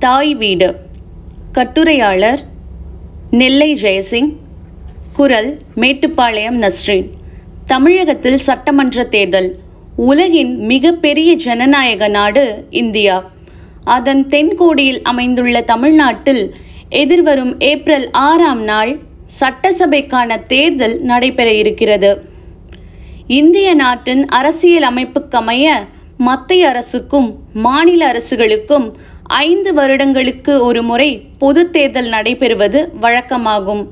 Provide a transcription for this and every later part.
தாய் வீடு. கட்டுரையாளர் நெல்லை ஜெயசிங். குரல் மேட்டுப்பாளையம் நஸ்ரீன். தமிழகத்தில் சட்டமன்ற தேர்தல். உலகின் மிகப்பெரிய ஜனநாயக நாடு இந்தியா. அதன் தென்கோடியில் அமைந்துள்ள தமிழ்நாட்டில் எதிர்வரும் ஏப்ரல் ஆறாம் நாள் சட்டசபைக்கான தேர்தல் நடைபெற இருக்கிறது. இந்திய நாட்டின் அரசியல் அமைப்புக்கமைய மத்திய அரசுக்கும் மாநில அரசுகளுக்கும் ஐந்து வருடங்களுக்கு ஒரு முறை பொது தேர்தல் நடைபெறுவது வழக்கமாகும்.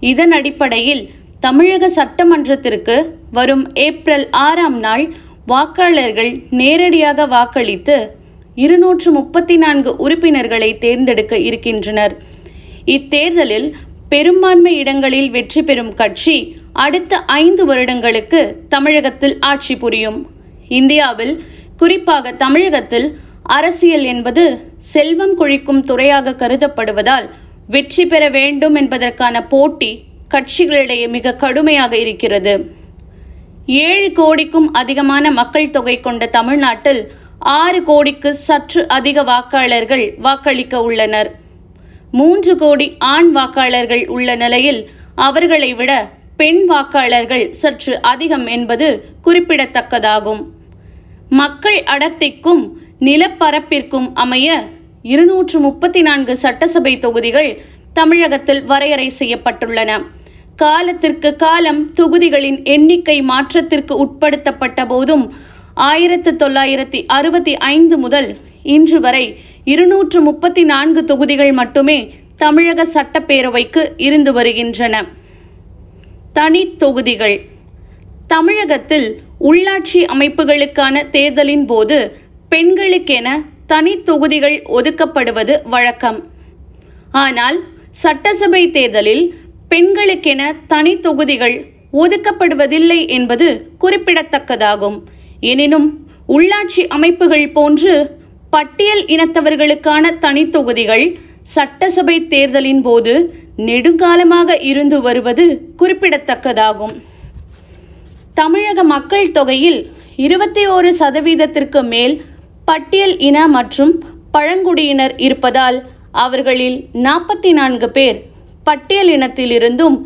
இதன் அடிப்படையில் தமிழக சட்டமன்றத்திற்கு வரும் ஏப்ரல் ஆறாம் நாள் வாக்காளர்கள் நேரடியாக வாக்களித்து இருநூற்று முப்பத்தி நான்கு உறுப்பினர்களை தேர்ந்தெடுக்க இருக்கின்றனர். இத்தேர்தலில் பெரும்பான்மை இடங்களில் வெற்றி பெறும் கட்சி அடுத்த ஐந்து வருடங்களுக்கு தமிழகத்தில் ஆட்சி புரியும். இந்தியாவில் குறிப்பாக தமிழகத்தில் அரசியல் என்பது செல்வம் குழிக்கும் துறையாக கருதப்படுவதால் வெற்றி பெற வேண்டும் என்பதற்கான போட்டி கட்சிகளிடையே மிக கடுமையாக இருக்கிறது. ஏழு கோடிக்கும் அதிகமான மக்கள் தொகை கொண்ட தமிழ்நாட்டில் ஆறு கோடிக்கு சற்று அதிக வாக்காளர்கள் வாக்களிக்க உள்ளனர். மூன்று கோடி ஆண் வாக்காளர்கள் உள்ள நிலையில் அவர்களை விட பெண் வாக்காளர்கள் சற்று அதிகம் என்பது குறிப்பிடத்தக்கதாகும். மக்கள் அடர்த்திக்கும் நிலப்பரப்பிற்கும் அமைய இருநூற்று முப்பத்தி நான்கு சட்டசபை தொகுதிகள் தமிழகத்தில் வரையறை செய்யப்பட்டுள்ளன. காலத்திற்கு காலம் தொகுதிகளின் எண்ணிக்கை மாற்றத்திற்கு உட்படுத்தப்பட்ட போதும் ஆயிரத்து தொள்ளாயிரத்தி அறுபத்தி ஐந்து முதல் இன்று வரை இருநூற்று முப்பத்தி நான்கு தொகுதிகள் மட்டுமே தமிழக சட்டப்பேரவைக்கு இருந்து வருகின்றன. தனி தொகுதிகள். தமிழகத்தில் உள்ளாட்சி அமைப்புகளுக்கான தேர்தலின் போது பெண்களுக்கென தனி தொகுதிகள் ஒதுக்கப்படுவது வழக்கம். ஆனால் சட்டசபை தேர்தலில் பெண்களுக்கென தனி தொகுதிகள் ஒதுக்கப்படுவதில்லை என்பது குறிப்பிடத்தக்கதாகும். எனினும் உள்ளாட்சி அமைப்புகள் போன்று பட்டியல் இனத்தவர்களுக்கான தனி தொகுதிகள் சட்டசபை தேர்தலின் போது நெடுங்காலமாக இருந்து வருவது குறிப்பிடத்தக்கதாகும். தமிழக மக்கள் தொகையில் இருபத்தி ஓரு சதவீதத்திற்கு மேல் பட்டியல் இன மற்றும் பழங்குடியினர் இருப்பதால் அவர்களில் நாற்பத்தி நான்கு பேர் பட்டியல் இனத்திலிருந்தும்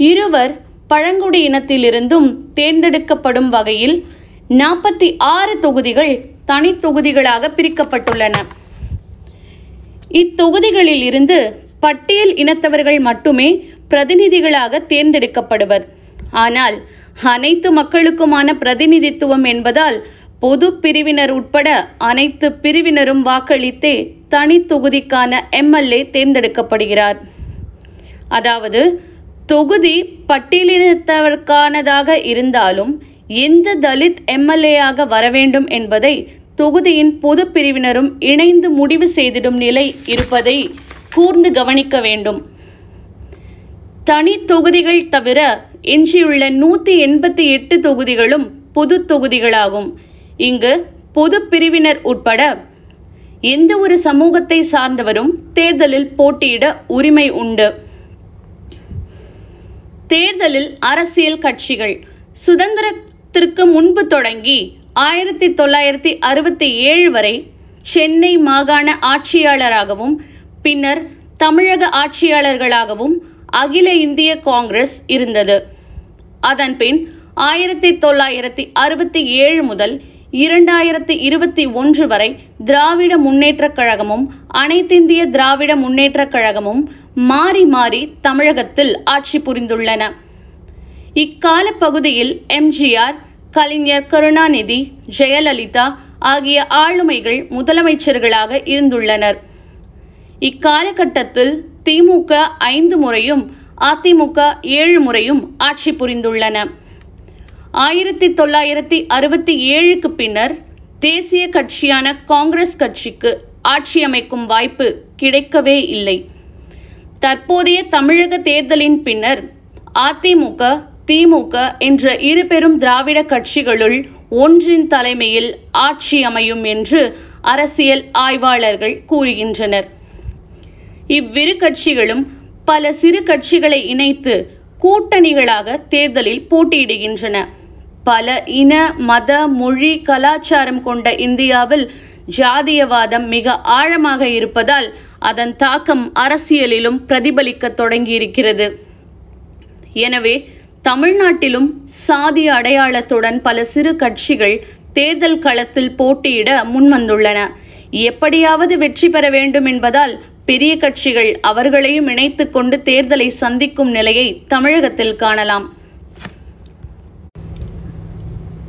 இருவர் பழங்குடி இனத்திலிருந்தும் தேர்ந்தெடுக்கப்படும் வகையில் நாற்பத்தி ஆறு தொகுதிகள் தனி தொகுதிகளாக பிரிக்கப்பட்டுள்ளன. இத்தொகுதிகளில் இருந்து பட்டியல் இனத்தவர்கள் மட்டுமே பிரதிநிதிகளாக தேர்ந்தெடுக்கப்படுவர். ஆனால் அனைத்து மக்களுக்குமான பிரதிநிதித்துவம் என்பதால் பொது பிரிவினர் உட்பட அனைத்து பிரிவினரும் வாக்களித்தே தனி தொகுதிக்கான எம்எல்ஏ தேர்ந்தெடுக்கப்படுகிறார். அதாவது தொகுதி பட்டியலினத்தவர்க்கானதாக இருந்தாலும் எந்த தலித் எம்எல்ஏயாக வர வேண்டும் என்பதை தொகுதியின் பொது பிரிவினரும் இணைந்து முடிவு செய்திடும் நிலை இருப்பதை கூர்ந்து கவனிக்க வேண்டும். தனி தொகுதிகள் தவிர எஞ்சியுள்ள நூத்தி எண்பத்தி எட்டு தொகுதிகளும் பொது தொகுதிகளாகும். இங்கு பொது பிரிவினர் உட்பட எந்த ஒரு சமூகத்தை சார்ந்தவரும் தேர்தலில் போட்டியிட உரிமை உண்டு. தேர்தலில் அரசியல் கட்சிகள் சுதந்திரத்திற்கு முன்பு தொடங்கி ஆயிரத்தி தொள்ளாயிரத்தி அறுபத்தி ஏழு வரை சென்னை மாகாண ஆட்சியாளராகவும் பின்னர் தமிழக ஆட்சியாளர்களாகவும் அகில இந்திய காங்கிரஸ் இருந்தது. அதன்பின் ஆயிரத்தி தொள்ளாயிரத்தி அறுபத்தி ஏழு முதல் இரண்டாயிரத்தி இருபத்தி ஒன்று வரை திராவிட முன்னேற்றக் கழகமும் அனைத்திந்திய திராவிட முன்னேற்றக் கழகமும் மாறி மாறி தமிழகத்தில் ஆட்சி புரிந்துள்ளன. இக்கால பகுதியில் எம்ஜிஆர் கலைஞர் கருணாநிதி ஜெயலலிதா ஆகிய ஆளுமைகள் முதலமைச்சர்களாக இருந்துள்ளனர். இக்காலகட்டத்தில் திமுக ஐந்து முறையும் அதிமுக ஏழு முறையும் ஆட்சி புரிந்துள்ளன. ஆயிரத்தி தொள்ளாயிரத்தி அறுபத்தி ஏழுக்கு பின்னர் தேசிய கட்சியான காங்கிரஸ் கட்சிக்கு ஆட்சி அமைக்கும் வாய்ப்பு கிடைக்கவே இல்லை. தற்போதைய தமிழக தேர்தலின் பின்னர் அதிமுக திமுக என்ற இரு பெரும் திராவிட கட்சிகளுள் ஒன்றின் தலைமையில் ஆட்சி அமையும் என்று அரசியல் ஆய்வாளர்கள் கூறுகின்றனர். இவ்விரு கட்சிகளும் பல சிறு கட்சிகளை இணைத்து கூட்டணிகளாக தேர்தலில் போட்டியிடுகின்றன. பல இன மத மொழி கலாச்சாரம் கொண்ட இந்தியாவில் ஜாதியவாதம் மிக ஆழமாக இருப்பதால் அதன் தாக்கம் அரசியலிலும் பிரதிபலிக்க தொடங்கியிருக்கிறது. எனவே தமிழ்நாட்டிலும் சாதி அடையாளத்துடன் பல சிறு கட்சிகள் தேர்தல் களத்தில் போட்டியிட முன்வந்துள்ளன. எப்படியாவது வெற்றி பெற வேண்டும் என்பதால் பெரிய கட்சிகள் அவர்களையும் இணைத்துக் கொண்டு தேர்தலை சந்திக்கும் நிலையை தமிழகத்தில் காணலாம்.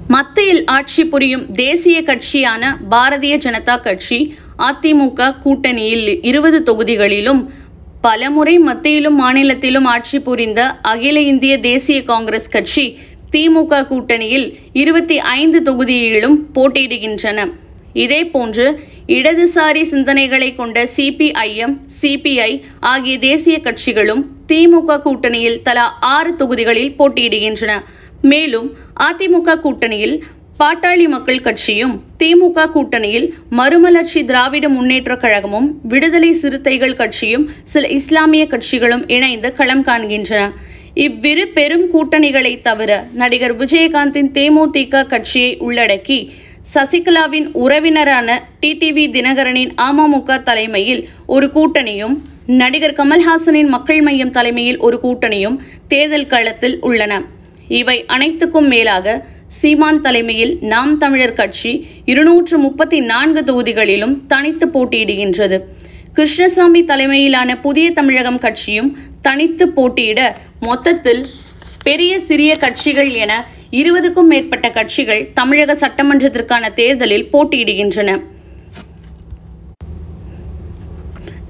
மத்தியில் ஆட்சி புரியும் தேசிய கட்சியான பாரதிய ஜனதா கட்சி அதிமுக கூட்டணியில் இருபது தொகுதிகளிலும் பலமுறை மத்தியிலும் மாநிலத்திலும் ஆட்சி புரிந்த அகில இந்திய தேசிய காங்கிரஸ் கட்சி திமுக கூட்டணியில் இருபத்தி ஐந்து தொகுதியிலும் போட்டியிடுகின்றன. இதேபோன்று இடதுசாரி சிந்தனைகளை கொண்ட சிபிஐஎம் சிபிஐ ஆகிய தேசிய கட்சிகளும் திமுக கூட்டணியில் தலா ஆறு தொகுதிகளில் போட்டியிடுகின்றன. மேலும் அதிமுக கூட்டணியில் பாட்டாளி மக்கள் கட்சியும் திமுக கூட்டணியில் மறுமலர்ச்சி திராவிட முன்னேற்ற கழகமும் விடுதலை சிறுத்தைகள் கட்சியும் சில இஸ்லாமிய கட்சிகளும் இணைந்து களம் காண்கின்றன. இவ்விரு பெரும் கூட்டணிகளை தவிர நடிகர் விஜயகாந்தின் தேமுதிக கட்சியை உள்ளடக்கி சசிகலாவின் உறவினரான டிடிவி தினகரனின் அமமுக தலைமையில் ஒரு கூட்டணியும் நடிகர் கமல்ஹாசனின் மக்கள் மையம் தலைமையில் ஒரு கூட்டணியும் தேர்தல் களத்தில் உள்ளன. இவை அனைத்துக்கும் மேலாக சீமான் தலைமையில் நாம் தமிழர் கட்சி இருநூற்று முப்பத்தி நான்கு தொகுதிகளிலும் தனித்து போட்டியிடுகின்றது. கிருஷ்ணசாமி தலைமையிலான புதிய தமிழகம் கட்சியும் தனித்து போட்டியிட மொத்தத்தில் பெரிய சிறிய கட்சிகள் என இருபதுக்கும் மேற்பட்ட கட்சிகள் தமிழக சட்டமன்றத்திற்கான தேர்தலில் போட்டியிடுகின்றன.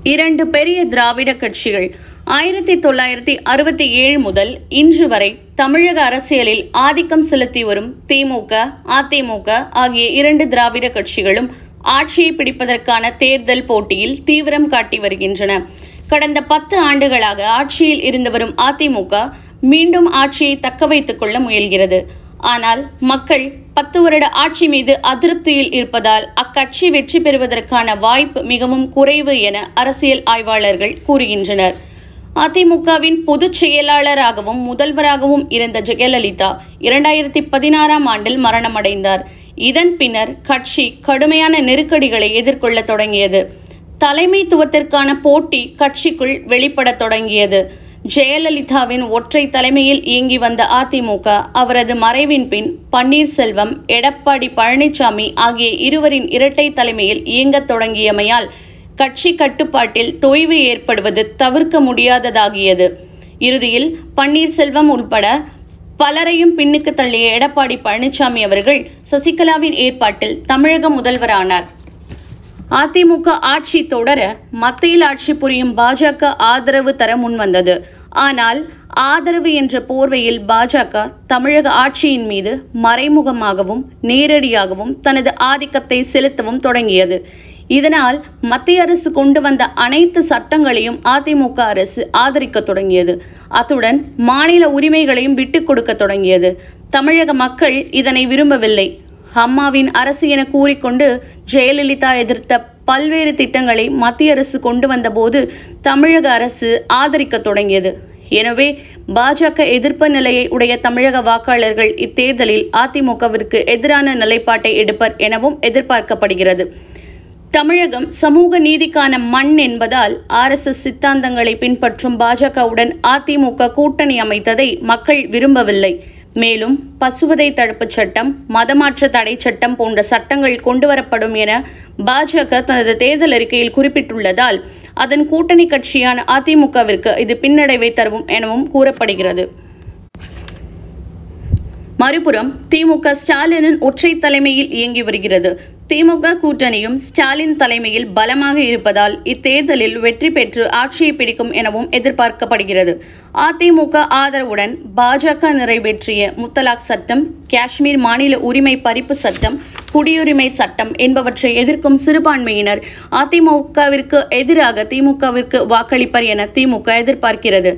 இரண்டு பெரிய திராவிட கட்சிகள் ஆயிரத்தி தொள்ளாயிரத்தி அறுபத்தி ஏழு முதல் இன்று வரை தமிழக அரசியலில் ஆதிக்கம் செலுத்தி வரும் திமுக அதிமுக ஆகிய இரண்டு திராவிட கட்சிகளும் ஆட்சியை பிடிப்பதற்கான தேர்தல் போட்டியில் தீவிரம் காட்டி வருகின்றன. கடந்த பத்து ஆண்டுகளாக ஆட்சியில் இருந்து வரும் அதிமுக மீண்டும் ஆட்சியை தக்க வைத்துக் கொள்ள முயல்கிறது. ஆனால் மக்கள் பத்து வருட ஆட்சி மீது அதிருப்தியில் இருப்பதால் அக்கட்சி வெற்றி பெறுவதற்கான வாய்ப்பு மிகவும் குறைவு என அரசியல் ஆய்வாளர்கள் கூறுகின்றனர். அதிமுகவின் பொதுச் செயலாளராகவும் முதல்வராகவும் இருந்த ஜெயலலிதா இரண்டாயிரத்தி பதினாறாம் ஆண்டில் மரணமடைந்தார். இதன் பின்னர் கட்சி கடுமையான நெருக்கடிகளை எதிர்கொள்ள தொடங்கியது. தலைமைத்துவத்திற்கான போட்டி கட்சிக்குள் வெளிப்படத் தொடங்கியது. ஜெயலலிதாவின் ஒற்றை தலைமையில் இயங்கி வந்த அதிமுக அவரது மறைவின் பின் பன்னீர்செல்வம் எடப்பாடி பழனிசாமி ஆகிய இருவரின் இரட்டை தலைமையில் இயங்கத் தொடங்கியமையால் கட்சி கட்டுப்பாட்டில் தொய்வு ஏற்படுவது தவிர்க்க முடியாததாகியது. இறுதியில் பன்னீர்செல்வம் உட்பட பலரையும் பின்னுக்கு தள்ளிய எடப்பாடி பழனிசாமி அவர்கள் சசிகலாவின் ஏற்பாட்டில் தமிழக முதல்வரானார். அதிமுக ஆட்சி தொடர மத்தியில் ஆட்சி புரியும் பாஜக ஆதரவு தர முன்வந்தது. ஆனால் ஆதரவு என்ற போர்வையில் பாஜக தமிழக ஆட்சியின் மீது மறைமுகமாகவும் நேரடியாகவும் தனது ஆதிக்கத்தை செலுத்தவும் தொடங்கியது. இதனால் மத்திய அரசு கொண்டு வந்த அனைத்து சட்டங்களையும் அதிமுக அரசு ஆதரிக்க தொடங்கியது. அத்துடன் மாநில உரிமைகளையும் விட்டுக் கொடுக்க தொடங்கியது. தமிழக மக்கள் இதனை விரும்பவில்லை. அம்மாவின் அரசு என கூறிக்கொண்டு ஜெயலலிதா எதிர்த்த பல்வேறு திட்டங்களை மத்திய அரசு கொண்டு வந்தபோது தமிழக அரசு ஆதரிக்க தொடங்கியது. எனவே பாஜக எதிர்ப்பு நிலையை உடைய தமிழக வாக்காளர்கள் இத்தேர்தலில் அதிமுகவிற்கு எதிரான நிலைப்பாட்டை எடுப்பர் எனவும் எதிர்பார்க்கப்படுகிறது. தமிழகம் சமூக நீதிக்கான மண் என்பதால் ஆர்எஸ்எஸ் சித்தாந்தங்களை பின்பற்றும் பாஜகவுடன் அதிமுக கூட்டணி அமைத்ததை மக்கள் விரும்பவில்லை. மேலும் பசுவதை தடுப்பு சட்டம் மதமாற்ற தடை சட்டம் போன்ற சட்டங்கள் கொண்டுவரப்படும் என பாஜக தனது தேர்தல் அறிக்கையில் குறிப்பிட்டுள்ளதால் அதன் கூட்டணி கட்சியான அதிமுகவிற்கு இது பின்னடைவை தரும் எனவும் கூறப்படுகிறது. மறுபுறம் திமுக ஸ்டாலினின் ஒற்றை தலைமையில் இயங்கி வருகிறது. திமுக கூட்டணியும் ஸ்டாலின் தலைமையில் பலமாக இருப்பதால் இத்தேர்தலில் வெற்றி பெற்று ஆட்சியை பிடிக்கும் எனவும் எதிர்பார்க்கப்படுகிறது. அதிமுக ஆதரவுடன் பாஜக நிறைவேற்றிய முத்தலாக் சட்டம் காஷ்மீர் மாநில உரிமை பறிப்பு சட்டம் குடியுரிமை சட்டம் என்பவற்றை எதிர்க்கும் சிறுபான்மையினர் அதிமுகவிற்கு எதிராக திமுகவிற்கு வாக்களிப்பர் என திமுக எதிர்பார்க்கிறது.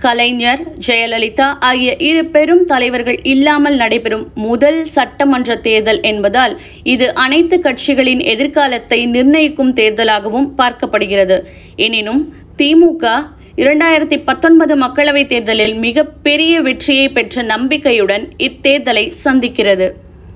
கலைஞர் ஜெயலலிதா ஆகிய இரு பெரும் தலைவர்கள் இல்லாமல் நடைபெறும் முதல் சட்டமன்ற தேர்தல் என்பதால் இது அனைத்து கட்சிகளின் எதிர்காலத்தை நிர்ணயிக்கும் தேர்தலாகவும் பார்க்கப்படுகிறது. எனினும் திமுக இரண்டாயிரத்தி பத்தொன்பது மக்களவைத் தேர்தலில் மிகப்பெரிய வெற்றியை பெற்ற நம்பிக்கையுடன் இத்தேர்தலை சந்திக்கிறது.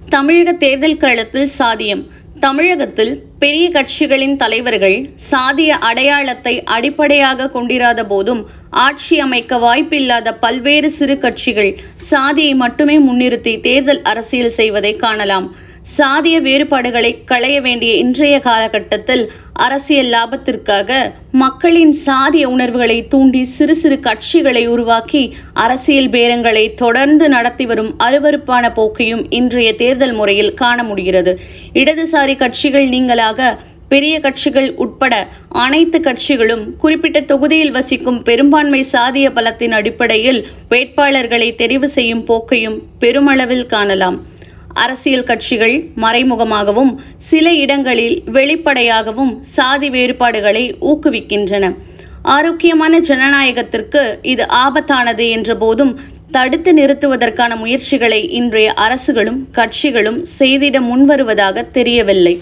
தமிழக தேர்தல் களத்தில் சாதியம் தமிழகத்தில் பெரிய கட்சிகளின் தலைவர்கள் சாதிய அடையாளத்தை அடிப்படையாக கொண்டிராத போதும் ஆட்சி அமைக்க வாய்ப்பில்லாத பல்வேறு சிறு கட்சிகள் சாதியை மட்டுமே முன்னிறுத்தி தேர்தல் அரசியல் செய்வதை காணலாம். சாதிய வேறுபாடுகளை களைய வேண்டிய இன்றைய காலகட்டத்தில் அரசியல் லாபத்திற்காக மக்களின் சாதிய உணர்வுகளை தூண்டி சிறு சிறு கட்சிகளை உருவாக்கி அரசியல் பேரங்களை தொடர்ந்து நடத்தி வரும் அருவருப்பான போக்கையும் இன்றைய தேர்தல் முறையில் காண முடிகிறது. இடதுசாரி கட்சிகள் நீங்களாக பெரிய கட்சிகள் உட்பட அனைத்து கட்சிகளும் குறிப்பிட்ட தொகுதியில் வசிக்கும் பெரும்பான்மை சாதிய பலத்தின் அடிப்படையில் வேட்பாளர்களை தெரிவு செய்யும் போக்கையும் பெருமளவில் காணலாம். அரசியல் கட்சிகள் மறைமுகமாகவும் சில இடங்களில் வெளிப்படையாகவும் சாதி வேறுபாடுகளை ஊக்குவிக்கின்றன. ஆரோக்கியமான ஜனநாயகத்திற்கு இது ஆபத்தானது என்ற போதும் தடுத்து நிறுத்துவதற்கான முயற்சிகளை இன்றைய அரசுகளும் கட்சிகளும் செய்திட முன்வருவதாக தெரியவில்லை.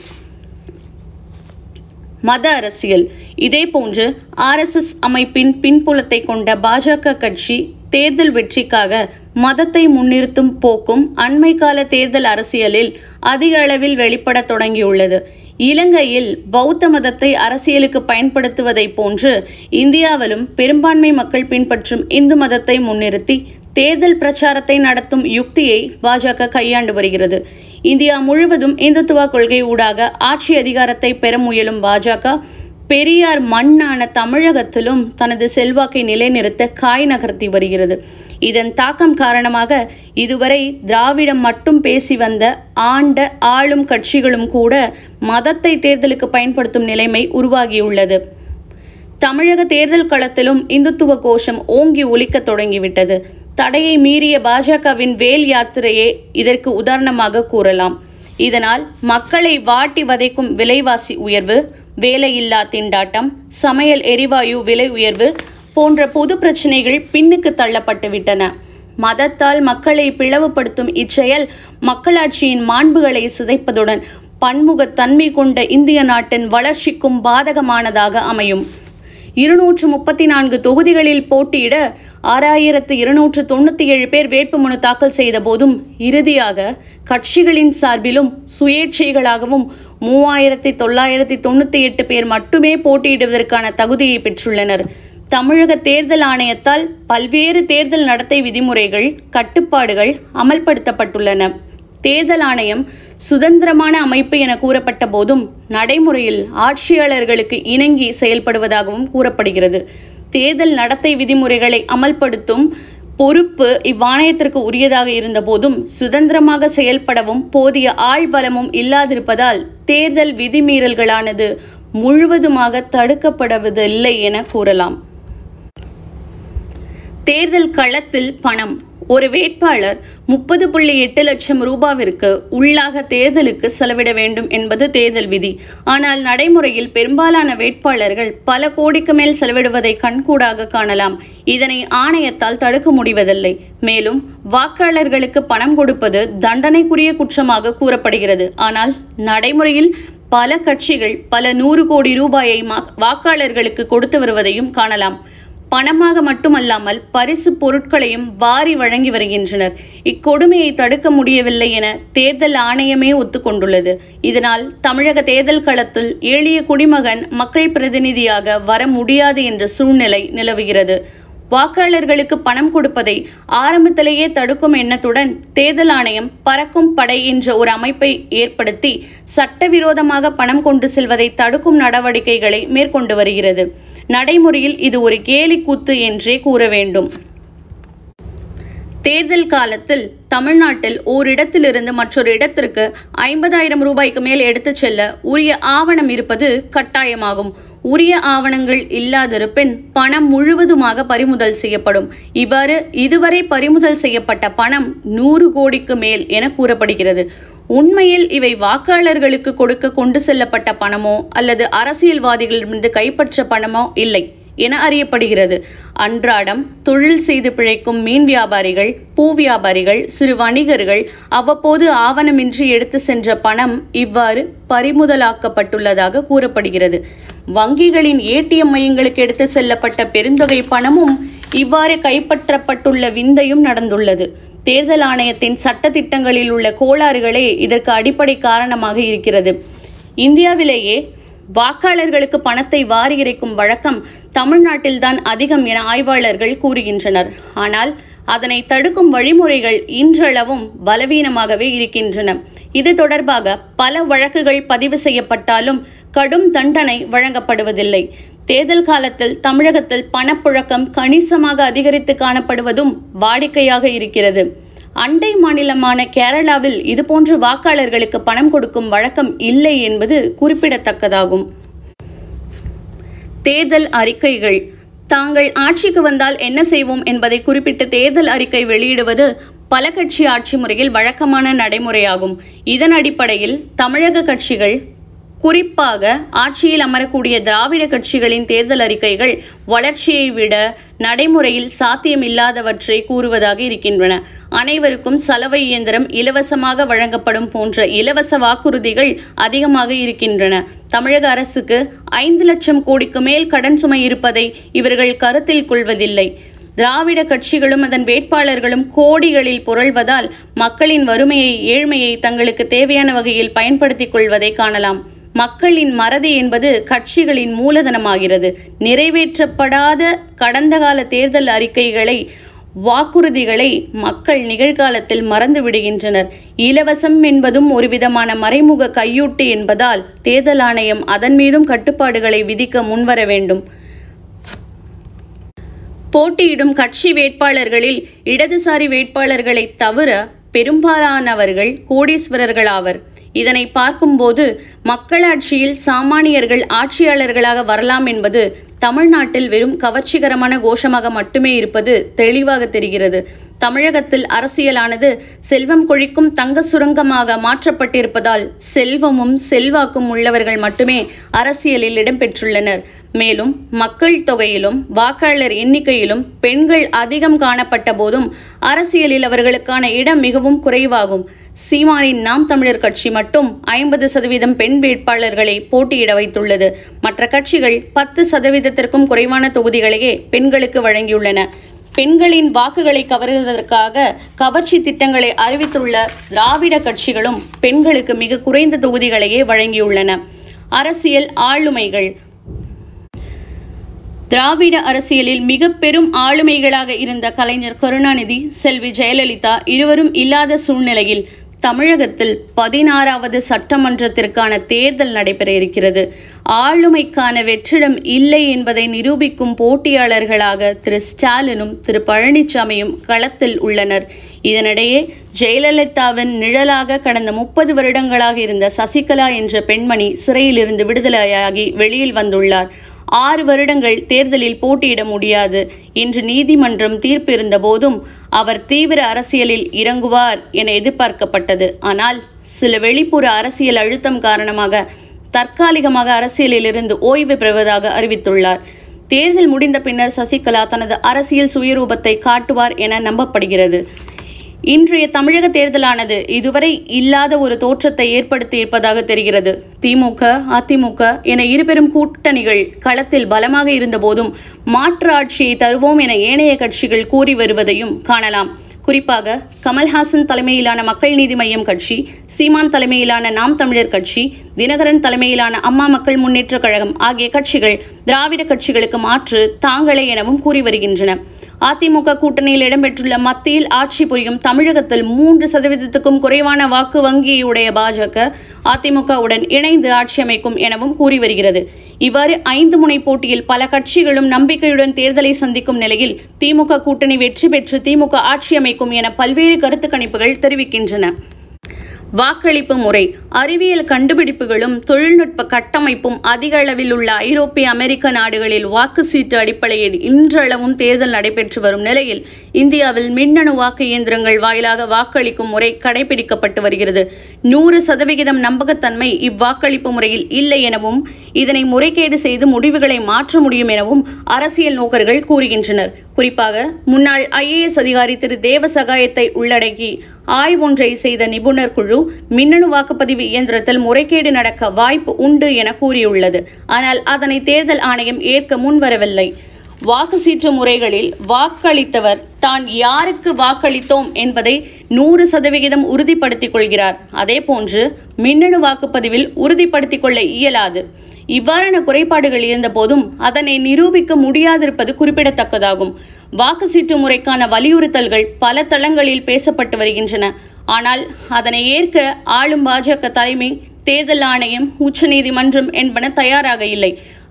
மத அரசியல். இதேபோன்று ஆர்எஸ்எஸ் அமைப்பின் பின்புலத்தை கொண்ட பாஜக கட்சி தேர்தல் வெற்றிக்காக மதத்தை முன்னிறுத்தும் போக்கும் அண்மை கால தேர்தல் அரசியலில் அதிக அளவில் வெளிப்பட தொடங்கியுள்ளது. இலங்கையில் பௌத்த மதத்தை அரசியலுக்கு பயன்படுத்துவதை போன்று இந்தியாவிலும் பெரும்பான்மை மக்கள் பின்பற்றும் இந்து மதத்தை முன்னிறுத்தி தேர்தல் பிரச்சாரத்தை நடத்தும் யுக்தியை பாஜக கையாண்டு வருகிறது. இந்தியா முழுவதும் இந்துத்துவ கொள்கை ஊடாக ஆட்சி அதிகாரத்தை பெற முயலும் பாஜக பெரியார் மண்ணான தமிழகத்திலும் தனது செல்வாக்கை நிலைநிறுத்த காய் நகர்த்தி வருகிறது. இதன் தாக்கம் காரணமாக இதுவரை திராவிடம் மட்டும் பேசி வந்த ஆண்ட ஆளும் கட்சிகளும் கூட மதத்தை தேர்தலுக்கு பயன்படுத்தும் நிலைமை உருவாகியுள்ளது. தமிழக தேர்தல் களத்திலும் இந்துத்துவ கோஷம் ஓங்கி ஒலிக்க தொடங்கிவிட்டது. தடையை மீறிய பாஜகவின் வேல் யாத்திரையே இதற்கு உதாரணமாக கூறலாம். இதனால் மக்களை வாட்டி வதைக்கும் விலைவாசி உயர்வு வேலையில்லா திண்டாட்டம் சமையல் எரிவாயு விலை உயர்வு போன்ற பொது பிரச்சனைகள் பின்னுக்கு தள்ளப்பட்டு விட்டன மதத்தால் மக்களை பிளவுபடுத்தும் இச்செயல் மக்களாட்சியின் மாண்புகளை சிதைப்பதுடன் பன்முகத்தன்மை கொண்ட இந்திய நாட்டின் வளர்ச்சிக்கும் பாதகமானதாக அமையும். இருநூற்று முப்பத்தி நான்கு தொகுதிகளில் போட்டியிட ஆறாயிரத்து இருநூற்று தொண்ணூத்தி ஏழு பேர் வேட்புமனு தாக்கல் செய்த போதும் இறுதியாக கட்சிகளின் சார்பிலும் சுயேட்சைகளாகவும் மூவாயிரத்தி தொள்ளாயிரத்தி தொண்ணூத்தி எட்டு பேர் மட்டுமே போட்டியிடுவதற்கான தகுதியை பெற்றுள்ளனர். தமிழக தேர்தல் ஆணையத்தால் பல்வேறு தேர்தல் நடத்தை விதிமுறைகள் கட்டுப்பாடுகள் அமல்படுத்தப்பட்டுள்ளன. தேர்தல் ஆணையம் சுதந்திரமான அமைப்பு என கூறப்பட்ட போதும் நடைமுறையில் ஆட்சியாளர்களுக்கு இணங்கி செயல்படுவதாகவும் கூறப்படுகிறது. தேர்தல் நடத்தை விதிமுறைகளை அமல்படுத்தும் பொறுப்பு இவ்வாணையத்திற்கு உரியதாக இருந்த போதும் சுதந்திரமாக செயல்படவும் போதிய ஆழ்பலமும் இல்லாதிருப்பதால் தேர்தல் விதிமீறல்களானது முழுவதுமாக தடுக்கப்படுவதில்லை என கூறலாம். தேர்தல் களத்தில் பணம் ஒரு வேட்பாளர் முப்பது புள்ளி எட்டு லட்சம் ரூபாவிற்கு உள்ளாக தேர்தலுக்கு செலவிட வேண்டும் என்பது தேர்தல் விதி. ஆனால் நடைமுறையில் பெரும்பாலான வேட்பாளர்கள் பல கோடிக்கு மேல் செலவிடுவதை கண்கூடாக காணலாம். இதனை ஆணையத்தால் தடுக்க முடிவதில்லை. மேலும் வாக்காளர்களுக்கு பணம் கொடுப்பது தண்டனைக்குரிய குற்றமாக கூறப்படுகிறது. ஆனால் நடைமுறையில் பல கட்சிகள் பல நூறு கோடி ரூபாயை வாக்காளர்களுக்கு கொடுத்து வருவதையும் காணலாம். பணமாக மட்டுமல்லாமல் பரிசு பொருட்களையும் வாரி வழங்கி வருகின்றனர். இக்கொடுமையை தடுக்க முடியவில்லை என தேர்தல் ஆணையமே ஒத்துக்கொண்டுள்ளது. இதனால் தமிழக தேர்தல் களத்தில் எளிய குடிமகன் மக்கள் பிரதிநிதியாக வர முடியாது என்ற சூழ்நிலை நிலவுகிறது. வாக்காளர்களுக்கு பணம் கொடுப்பதை ஆரம்பத்திலேயே தடுக்கும் எண்ணத்துடன் தேர்தல் ஆணையம் பறக்கும் படை என்ற ஒரு அமைப்பை ஏற்படுத்தி சட்டவிரோதமாக பணம் கொண்டு செல்வதை தடுக்கும் நடவடிக்கைகளை மேற்கொண்டு வருகிறது. நடைமுறையில் இது ஒரு கேலி கூத்து என்றே கூற வேண்டும். தேர்தல் காலத்தில் தமிழ்நாட்டில் ஓரிடத்திலிருந்து மற்றொரு இடத்திற்கு ஐம்பதாயிரம் ரூபாய்க்கு மேல் எடுத்துச் செல்ல உரிய ஆவணம் இருப்பது கட்டாயமாகும். உரிய ஆவணங்கள் இல்லாதிருப்பின் பணம் முழுவதுமாக பறிமுதல் செய்யப்படும். இவ்வாறு இதுவரை பறிமுதல் செய்யப்பட்ட பணம் நூறு கோடிக்கு மேல் என கூறப்படுகிறது. உண்மையில் இவை வாக்காளர்களுக்கு கொடுக்க கொண்டு செல்லப்பட்ட பணமோ அல்லது அரசியல்வாதிகளிடமிருந்து கைப்பற்ற பணமோ இல்லை என அறியப்படுகிறது. அன்றாடம் தொழில் செய்து பிழைக்கும் மீன் வியாபாரிகள் பூ வியாபாரிகள் சிறு வணிகர்கள் அவ்வப்போது ஆவணமின்றி எடுத்து சென்ற பணம் இவ்வாறு பறிமுதலாக்கப்பட்டுள்ளதாக கூறப்படுகிறது. வங்கிகளின் ஏடிஎம் மையங்களுக்கு எடுத்து செல்லப்பட்ட பெருந்தொகை பணமும் இவ்வாறு கைப்பற்றப்பட்டுள்ள விந்தையும் நடந்துள்ளது. தேர்தல் ஆணையத்தின் சட்ட திட்டங்களில் உள்ள கோளாறுகளே இதற்கு அடிப்படை காரணமாக இருக்கிறது. இந்தியாவிலேயே வாக்காளர்களுக்கு பணத்தை வாரி இறைக்கும் வழக்கம் தமிழ்நாட்டில்தான் அதிகம் என ஆய்வாளர்கள் கூறுகின்றனர். ஆனால் அதனை தடுக்கும் வழிமுறைகள் இன்றளவும் பலவீனமாகவே இருக்கின்றன. இது தொடர்பாக பல வழக்குகள் பதிவு செய்யப்பட்டாலும் கடும் தண்டனை வழங்கப்படுவதில்லை. தேர்தல் காலத்தில் தமிழகத்தில் பணப்புழக்கம் கணிசமாக அதிகரித்து காணப்படுவதும் வாடிக்கையாக இருக்கிறது. அண்டை மாநிலமான கேரளாவில் இதுபோன்று வாக்காளர்களுக்கு பணம் கொடுக்கும் வழக்கம் இல்லை என்பது குறிப்பிடத்தக்கதாகும். தேர்தல் அறிக்கைகள். தாங்கள் ஆட்சிக்கு வந்தால் என்ன செய்வோம் என்பதை குறிப்பிட்டு தேர்தல் அறிக்கை வெளியிடுவது பல கட்சி ஆட்சி முறையில் வழக்கமான நடைமுறையாகும். இதன் அடிப்படையில் தமிழக கட்சிகள் குறிப்பாக ஆட்சியில் அமரக்கூடிய திராவிட கட்சிகளின் தேர்தல் அறிக்கைகள் வளர்ச்சியை விட நடைமுறையில் சாத்தியமில்லாதவற்றை கூறுவதாக இருக்கின்றன. அனைவருக்கும் சலவை இயந்திரம் இலவசமாக வழங்கப்படும் போன்ற இலவச வாக்குறுதிகள் அதிகமாக இருக்கின்றன. தமிழக அரசுக்கு ஐந்து லட்சம் கோடிக்கு மேல் கடன் சுமை இருப்பதை இவர்கள் கருத்தில் கொள்வதில்லை. திராவிட கட்சிகளும் அதன் வேட்பாளர்களும் கோடிகளில் புரள்வதால் மக்களின் வறுமையை ஏழ்மையை தங்களுக்கு தேவையான வகையில் பயன்படுத்திக் கொள்வதை காணலாம். மக்களின் மறதி என்பது கட்சிகளின் மூலதனமாகிறது. நிறைவேற்றப்படாத கடந்த கால தேர்தல் அறிக்கைகளை வாக்குறுதிகளை மக்கள் நிகழ்காலத்தில் மறந்து விடுகின்றனர். இலவசம் என்பதும் ஒரு விதமான மறைமுக கையூட்டு என்பதால் தேர்தல் ஆணையம் அதன் மீதும் கட்டுப்பாடுகளை விதிக்க முன்வர வேண்டும். போட்டியிடும் கட்சி வேட்பாளர்களில் இடதுசாரி வேட்பாளர்களை தவிர பெரும்பாலானவர்கள் கோடீஸ்வரர்கள் ஆவர். இதனை பார்க்கும்போது மக்களாட்சியில் சாமானியர்கள் ஆட்சியாளர்களாக வரலாம் என்பது தமிழ்நாட்டில் வெறும் கவர்ச்சிகரமான கோஷமாக மட்டுமே இருப்பது தெளிவாக தெரிகிறது. தமிழகத்தில் அரசியலானது செல்வம் கொழிக்கும் தங்க சுரங்கமாக மாற்றப்பட்டிருப்பதால் செல்வமும் செல்வாக்கும் உள்ளவர்கள் மட்டுமே அரசியலில் இடம்பெற்றுள்ளனர். மேலும் மக்கள் தொகையிலும் வாக்காளர் எண்ணிக்கையிலும் பெண்கள் அதிகம் காணப்பட்ட போதும் அரசியலில் அவர்களுக்கான இடம் மிகவும் குறைவாகும். சீமானின் நாம் தமிழர் கட்சி மட்டும் ஐம்பது சதவீதம் பெண் வேட்பாளர்களை போட்டியிட வைத்துள்ளது. மற்ற கட்சிகள் பத்து சதவீதத்திற்கும் குறைவான தொகுதிகளையே பெண்களுக்கு வழங்கியுள்ளன. பெண்களின் வாக்குகளை கவர்வதற்காக கவர்ச்சி திட்டங்களை அறிவித்துள்ள திராவிட கட்சிகளும் பெண்களுக்கு மிக குறைந்த தொகுதிகளையே வழங்கியுள்ளன. அரசியல் ஆளுமைகள் திராவிட அரசியலில் மிக பெரும் ஆளுமைகளாக இருந்த கலைஞர் கருணாநிதி செல்வி ஜெயலலிதா இருவரும் இல்லாத சூழ்நிலையில் தமிழகத்தில் பதினாறாவது சட்டமன்றத்திற்கான தேர்தல் நடைபெற இருக்கிறது. ஆளுமைக்கான வெற்றிடம் இல்லை என்பதை நிரூபிக்கும் போட்டியாளர்களாக திரு ஸ்டாலினும் திரு பழனிசாமியும் களத்தில் உள்ளனர். இதனிடையே ஜெயலலிதாவின் நிழலாக கடந்த முப்பது வருடங்களாக இருந்த சசிகலா என்ற பெண்மணி சிறையிலிருந்து விடுதலையாகி வெளியில் வந்துள்ளார். ஆறு வருடங்கள் தேர்தலில் போட்டியிட முடியாது. என்று நீதிமன்றம் தீர்ப்பிருந்த போதும் அவர் தீவிர அரசியலில் இறங்குவார் என எதிர்பார்க்கப்பட்டது. ஆனால் சில வெளிப்புற அரசியல் அழுத்தம் காரணமாக தற்காலிகமாக அரசியலிலிருந்து ஓய்வு பெறுவதாக அறிவித்துள்ளார். தேர்தல் முடிந்த பின்னர் சசிகலா தனது அரசியல் சுயரூபத்தை காட்டுவார் என நம்பப்படுகிறது. இன்றைய தமிழக தேர்தலானது இதுவரை இல்லாத ஒரு தோற்றத்தை ஏற்படுத்தி இருப்பதாக தெரிகிறது. திமுக அதிமுக என இருபெரும் கூட்டணிகள் களத்தில் பலமாக இருந்தபோதும் மாற்று ஆட்சியை தருவோம் என ஏனைய கட்சிகள் கூறி வருவதையும் காணலாம். குறிப்பாக கமல்ஹாசன் தலைமையிலான மக்கள் நீதி மய்யம் கட்சி சீமான் தலைமையிலான நாம் தமிழர் கட்சி தினகரன் தலைமையிலான அம்மா மக்கள் முன்னேற்ற கழகம் ஆகிய கட்சிகள் திராவிட கட்சிகளுக்கு மாற்று தாங்களே எனவும் கூறி வருகின்றன. அதிமுக கூட்டணியில் இடம்பெற்றுள்ள மத்தியில் ஆட்சி புரியும் தமிழகத்தில் மூன்று சதவீதத்துக்கும் குறைவான வாக்கு வங்கியுடைய பாஜக அதிமுகவுடன் இணைந்து ஆட்சி அமைக்கும் எனவும் கூறி வருகிறது. இவ்வாறு ஐந்து முனை போட்டியில் பல கட்சிகளும் நம்பிக்கையுடன் தேர்தலை சந்திக்கும் நிலையில் திமுக கூட்டணி வெற்றி பெற்று திமுக ஆட்சி அமைக்கும் என பல்வேறு கருத்து கணிப்புகள் தெரிவிக்கின்றன. வாக்களிப்பு முறை அறிவியல் கண்டுபிடிப்புகளும் தொழில்நுட்ப கட்டமைப்பும் அதிக அளவில் உள்ள ஐரோப்பிய அமெரிக்க நாடுகளில் வாக்கு சீட்டு அடிப்படையில் இன்றளவும் தேர்தல் நடைபெற்று வரும் நிலையில் இந்தியாவில் மின்னணு வாக்கு இயந்திரங்கள் வாயிலாக வாக்களிக்கும் முறை கடைபிடிக்கப்பட்டு வருகிறது. நூறு சதவிகிதம் நம்பகத்தன்மை இவ்வாக்களிப்பு முறையில் இல்லை எனவும் இதனை முறைகேடு செய்து முடிவுகளை மாற்ற முடியும் எனவும் அரசியல் நோக்கர்கள் கூறுகின்றனர். குறிப்பாக முன்னாள் ஐஏஎஸ் அதிகாரி திரு தேவசகாயத்தை உள்ளடக்கி ஆய்வொன்றை செய்த நிபுணர் குழு மின்னணு வாக்குப்பதிவு இயந்திரத்தில் முறைகேடு நடக்க வாய்ப்பு உண்டு என கூறியுள்ளது. ஆனால் அதனை தேர்தல் ஆணையம் ஏற்க முன்வரவில்லை. வாக்கு சீற்று முறைகளில் வாக்களித்தவர் தான் யாருக்கு வாக்களித்தோம் என்பதை நூறு சதவிகிதம் உறுதிப்படுத்திக் கொள்கிறார். அதே போன்று மின்னணு வாக்குப்பதிவில் உறுதிப்படுத்திக் கொள்ள இயலாது. இவ்வாறான குறைபாடுகள் இருந்த போதும் அதனை நிரூபிக்க முடியாதிருப்பது குறிப்பிடத்தக்கதாகும். வாக்கு சீட்டு முறைக்கான வலியுறுத்தல்கள் பல தளங்களில் பேசப்பட்டு வருகின்றன. ஆனால் அதனை ஏற்க ஆளும் பாஜக தலைமை தேர்தல் ஆணையம் உச்சநீதிமன்றம் என்பன தயாராக இல்லை.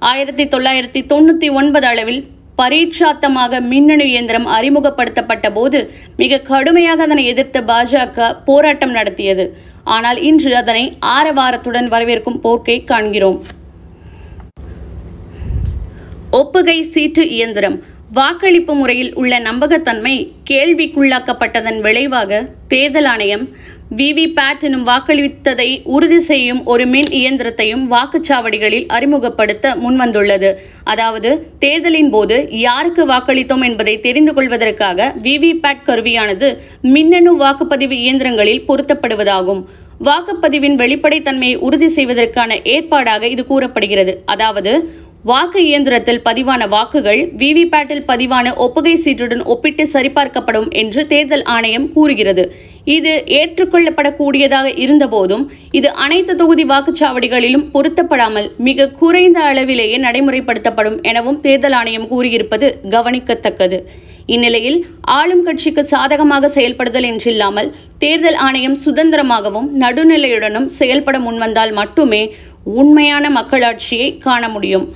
ஆயிரத்தி தொள்ளாயிரத்தி தொண்ணூத்தி ஒன்பது அளவில் பரீட்சாத்தமாக மின்னணு இயந்திரம் அறிமுகப்படுத்தப்பட்ட போது மிக கடுமையாக அதனை எதிர்த்த பாஜக போராட்டம் நடத்தியது. ஆனால் இன்று அதனை ஆரவாரத்துடன் வரவேற்கும் போக்கை காண்கிறோம். ஒப்புகை சீட்டு இயந்திரம். வாக்களிப்பு முறையில் உள்ள நம்பகத்தன்மை கேள்விக்குள்ளாக்கப்பட்டதன் விளைவாக தேர்தல் ஆணையம் விவிபேட் எனும் வாக்களித்ததை உறுதி செய்யும் ஒரு மின் இயந்திரத்தையும் வாக்குச்சாவடிகளில் அறிமுகப்படுத்த முன்வந்துள்ளது. அதாவது தேர்தலின் போது யாருக்கு வாக்களித்தோம் என்பதை தெரிந்து கொள்வதற்காக விவிபேட் கருவியானது மின்னணு வாக்குப்பதிவு இயந்திரங்களில் பொருத்தப்படுவதாகும். வாக்குப்பதிவின் வெளிப்படைத்தன்மையை உறுதி செய்வதற்கான ஏற்பாடாக இது கூறப்படுகிறது. அதாவது வாக்கு இயந்திரத்தில் பதிவான வாக்குகள் விவிபேட்டில் பதிவான ஒப்புகை சீட்டுடன் ஒப்பிட்டு சரிபார்க்கப்படும் என்று தேர்தல் ஆணையம் கூறுகிறது. இது ஏற்றுக்கொள்ளப்படக்கூடியதாக இருந்தபோதும் இது அனைத்து தொகுதி வாக்குச்சாவடிகளிலும் பொருத்தப்படாமல் மிக குறைந்த அளவிலேயே நடைமுறைப்படுத்தப்படும் எனவும் தேர்தல் ஆணையம் கூறியிருப்பது கவனிக்கத்தக்கது. இந்நிலையில் ஆளும் கட்சிக்கு சாதகமாக செயல்படுதல் என்றில்லாமல் தேர்தல் ஆணையம் சுதந்திரமாகவும் நடுநிலையுடனும் செயல்பட முன்வந்தால் மட்டுமே உண்மையான மக்களாட்சியை காண முடியும்.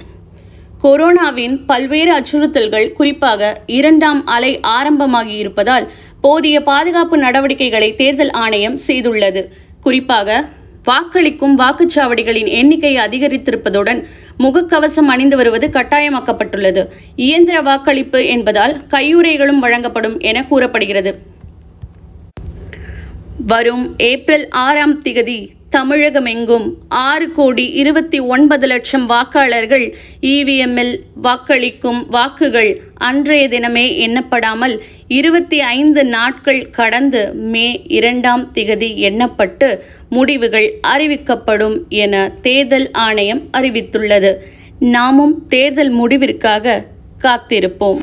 கொரோனாவின் பல்வேறு அச்சுறுத்தல்கள் குறிப்பாக இரண்டாம் அலை ஆரம்பமாகி இருப்பதால் போதிய பாதுகாப்பு நடவடிக்கைகளை தேர்தல் ஆணையம் செய்துள்ளது. குறிப்பாக வாக்களிக்கும் வாக்குச்சாவடிகளின் எண்ணிக்கை அதிகரித்திருப்பதுடன் முகக்கவசம் அணிந்து வருவது கட்டாயமாக்கப்பட்டுள்ளது. இயந்திர வாக்களிப்பு என்பதால் கையுறைகளும் வழங்கப்படும் என கூறப்படுகிறது. வரும் ஏப்ரல் ஆறாம் திகதி தமிழகமெங்கும் ஆறு கோடி இருபத்தி ஒன்பது லட்சம் வாக்காளர்கள் இவிஎம்மில் வாக்களிக்கும் வாக்குகள் அன்றைய தினமே எண்ணப்படாமல் இருபத்தி ஐந்து நாட்கள் கடந்து மே இரண்டாம் திகதி எண்ணப்பட்டு முடிவுகள் அறிவிக்கப்படும் என தேர்தல் ஆணையம் அறிவித்துள்ளது. நாமும் தேர்தல் முடிவிற்காக காத்திருப்போம்.